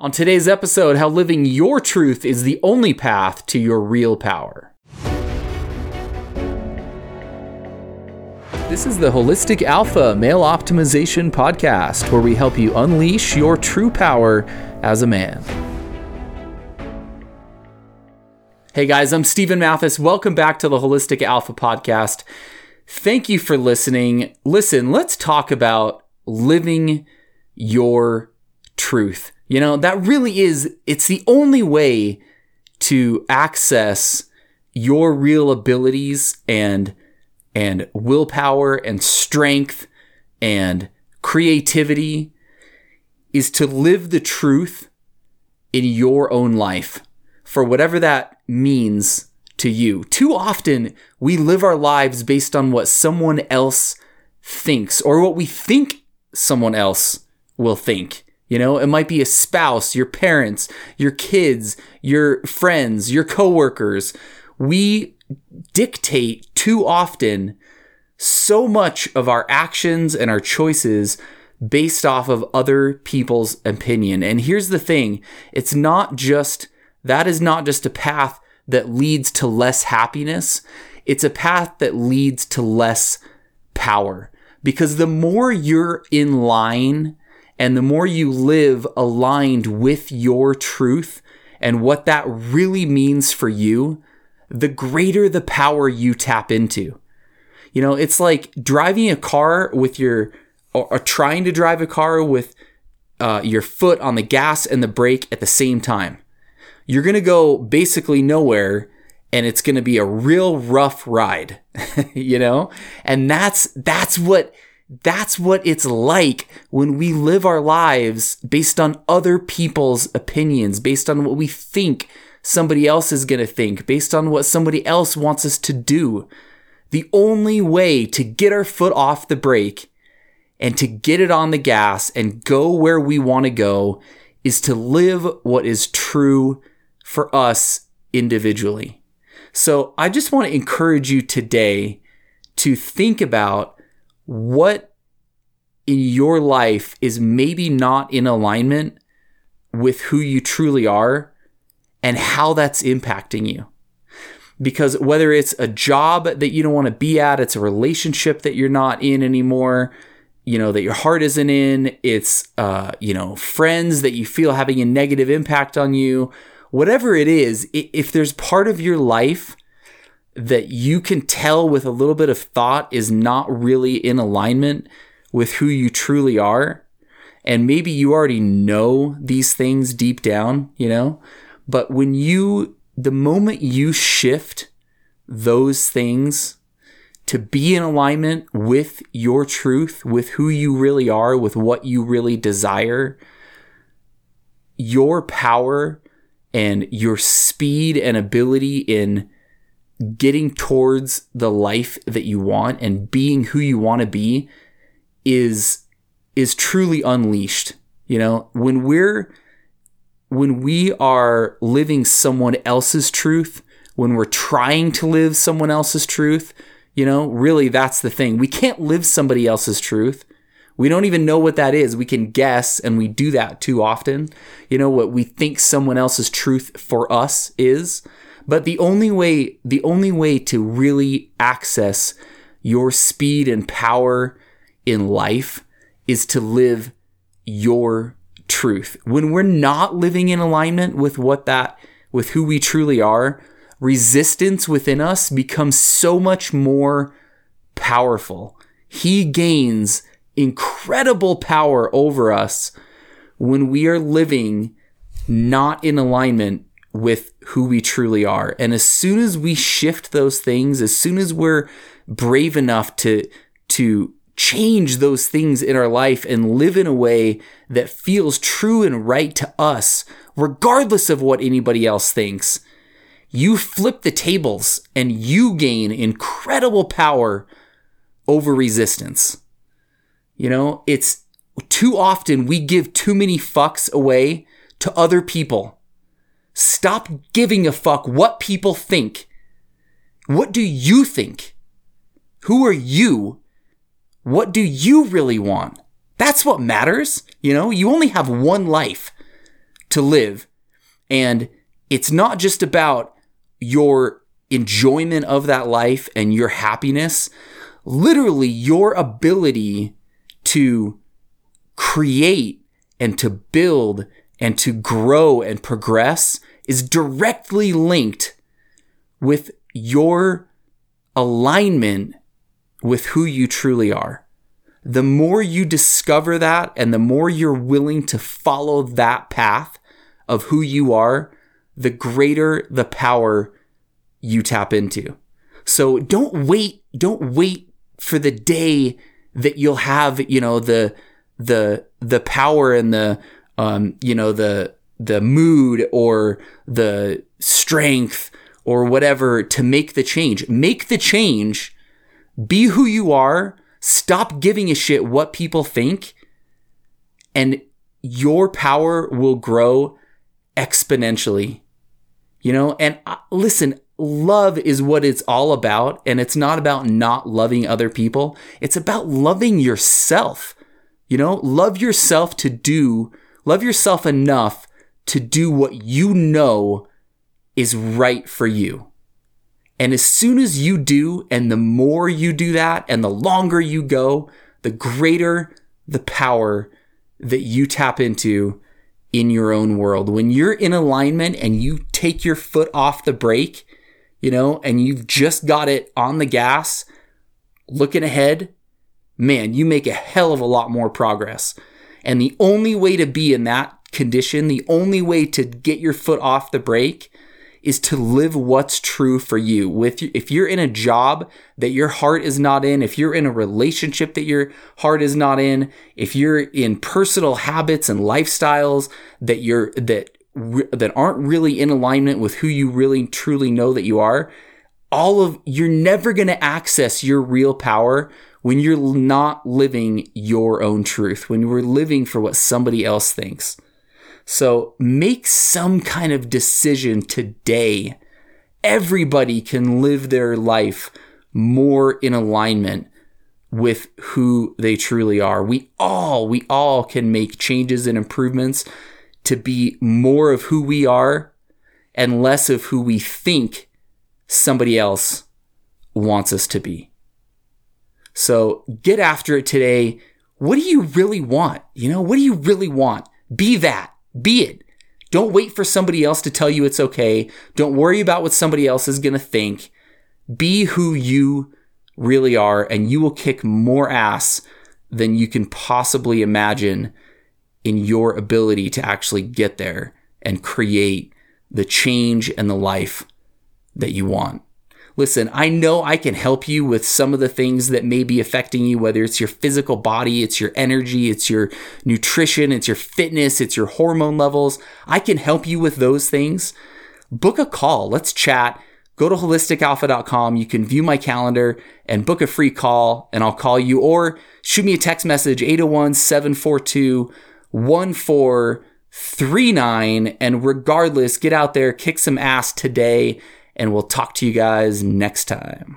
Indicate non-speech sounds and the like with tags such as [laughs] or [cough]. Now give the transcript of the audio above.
On today's episode, how living your truth is the only path to your real power. This is the Holistic Alpha Male Optimization Podcast, where we help you unleash your true power as a man. Hey guys, I'm Stephen Mathis. Welcome back to the Holistic Alpha Podcast. Thank you for listening. Listen, let's talk about living your truth. You know, that really is, it's the only way to access your real abilities and and willpower and strength and creativity is to live the truth in your own life for whatever that means to you. Too often we live our lives based on what someone else thinks or what we think someone else will think. You know, it might be a spouse, your parents, your kids, your friends, your coworkers. We dictate too often so much of our actions and our choices based off of other people's opinion. And here's the thing it's not just that is not just a path that leads to less happiness, it's a path that leads to less power. Because the more you're in line and the more you live aligned with your truth and what that really means for you, the greater the power you tap into. You know, it's like driving a car with your, or, or trying to drive a car with uh, your foot on the gas and the brake at the same time. You're going to go basically nowhere and it's going to be a real rough ride, [laughs] you know? And that's, that's what, that's what it's like when we live our lives based on other people's opinions, based on what we think somebody else is going to think, based on what somebody else wants us to do. The only way to get our foot off the brake and to get it on the gas and go where we want to go is to live what is true for us individually. So I just want to encourage you today to think about what in your life is maybe not in alignment with who you truly are and how that's impacting you. Because whether it's a job that you don't want to be at, it's a relationship that you're not in anymore, you know, that your heart isn't in, it's, uh, you know, friends that you feel having a negative impact on you, whatever it is, if there's part of your life that you can tell with a little bit of thought is not really in alignment with who you truly are, and maybe you already know these things deep down, you know, but when you, the moment you shift those things to be in alignment with your truth, with who you really are, with what you really desire, your power and your speed and ability in getting towards the life that you want and being who you want to be is is truly unleashed. You know, when we're when we are living someone else's truth, when we're trying to live someone else's truth, you know, really that's the thing. We can't live somebody else's truth. We don't even know what that is. We can guess, and we do that too often. You know, what we think someone else's truth for us is. But the only way, the only way to really access your speed and power in life is to live your truth. When we're not living in alignment with what that, with who we truly are, resistance within us becomes so much more powerful. He gains incredible power over us when we are living not in alignment with who we truly are. And as soon as we shift those things, as soon as we're brave enough to to change those things in our life and live in a way that feels true and right to us, regardless of what anybody else thinks, you flip the tables and you gain incredible power over resistance. You know, it's too often we give too many fucks away to other people. Stop giving a fuck what people think. What do you think? Who are you? What do you really want? That's what matters. You know, you only have one life. to live. And it's not just about your enjoyment of that life and your happiness, literally your ability to create and to build and to grow and progress is directly linked with your alignment with who you truly are. The more you discover that and the more you're willing to follow that path of who you are, the greater the power you tap into. So don't wait, don't wait for the day that you'll have, you know, the the the power and the um, you know, the the mood or the strength or whatever to make the change. Make the change. Be who you are. Stop giving a shit what people think. And your power will grow exponentially. You know, and uh, listen, love is what it's all about. And it's not about not loving other people, it's about loving yourself. You know, love yourself to do, love yourself enough to do what you know is right for you. And as soon as you do, and the more you do that, and the longer you go, the greater the power that you tap into in your own world. When you're in alignment and you take your foot off the brake, you know, and you've just got it on the gas, looking ahead, man, you make a hell of a lot more progress. And the only way to be in that condition, the only way to get your foot off the brake is to live what's true for you. With if you're in a job that your heart is not in, if you're in a relationship that your heart is not in, if you're in personal habits and lifestyles that you're that that aren't really in alignment with who you really truly know that you are, all of you're never going to access your real power when you're not living your own truth, when you're living for what somebody else thinks. So make some kind of decision today. Everybody can live their life more in alignment with who they truly are. We all, we all can make changes and improvements to be more of who we are and less of who we think somebody else wants us to be. So get after it today. What do you really want? You know, what do you really want? Be that. Be it. Don't wait for somebody else to tell you it's okay. Don't worry about what somebody else is going to think. Be who you really are, and you will kick more ass than you can possibly imagine in your ability to actually get there and create the change and the life that you want. Listen, I know I can help you with some of the things that may be affecting you, whether it's your physical body, it's your energy, it's your nutrition, it's your fitness, it's your hormone levels. I can help you with those things. Book a call. Let's chat. Go to holisticalpha.com. You can view my calendar and book a free call, and I'll call you or shoot me a text message 801 742 1439. And regardless, get out there, kick some ass today and we'll talk to you guys next time.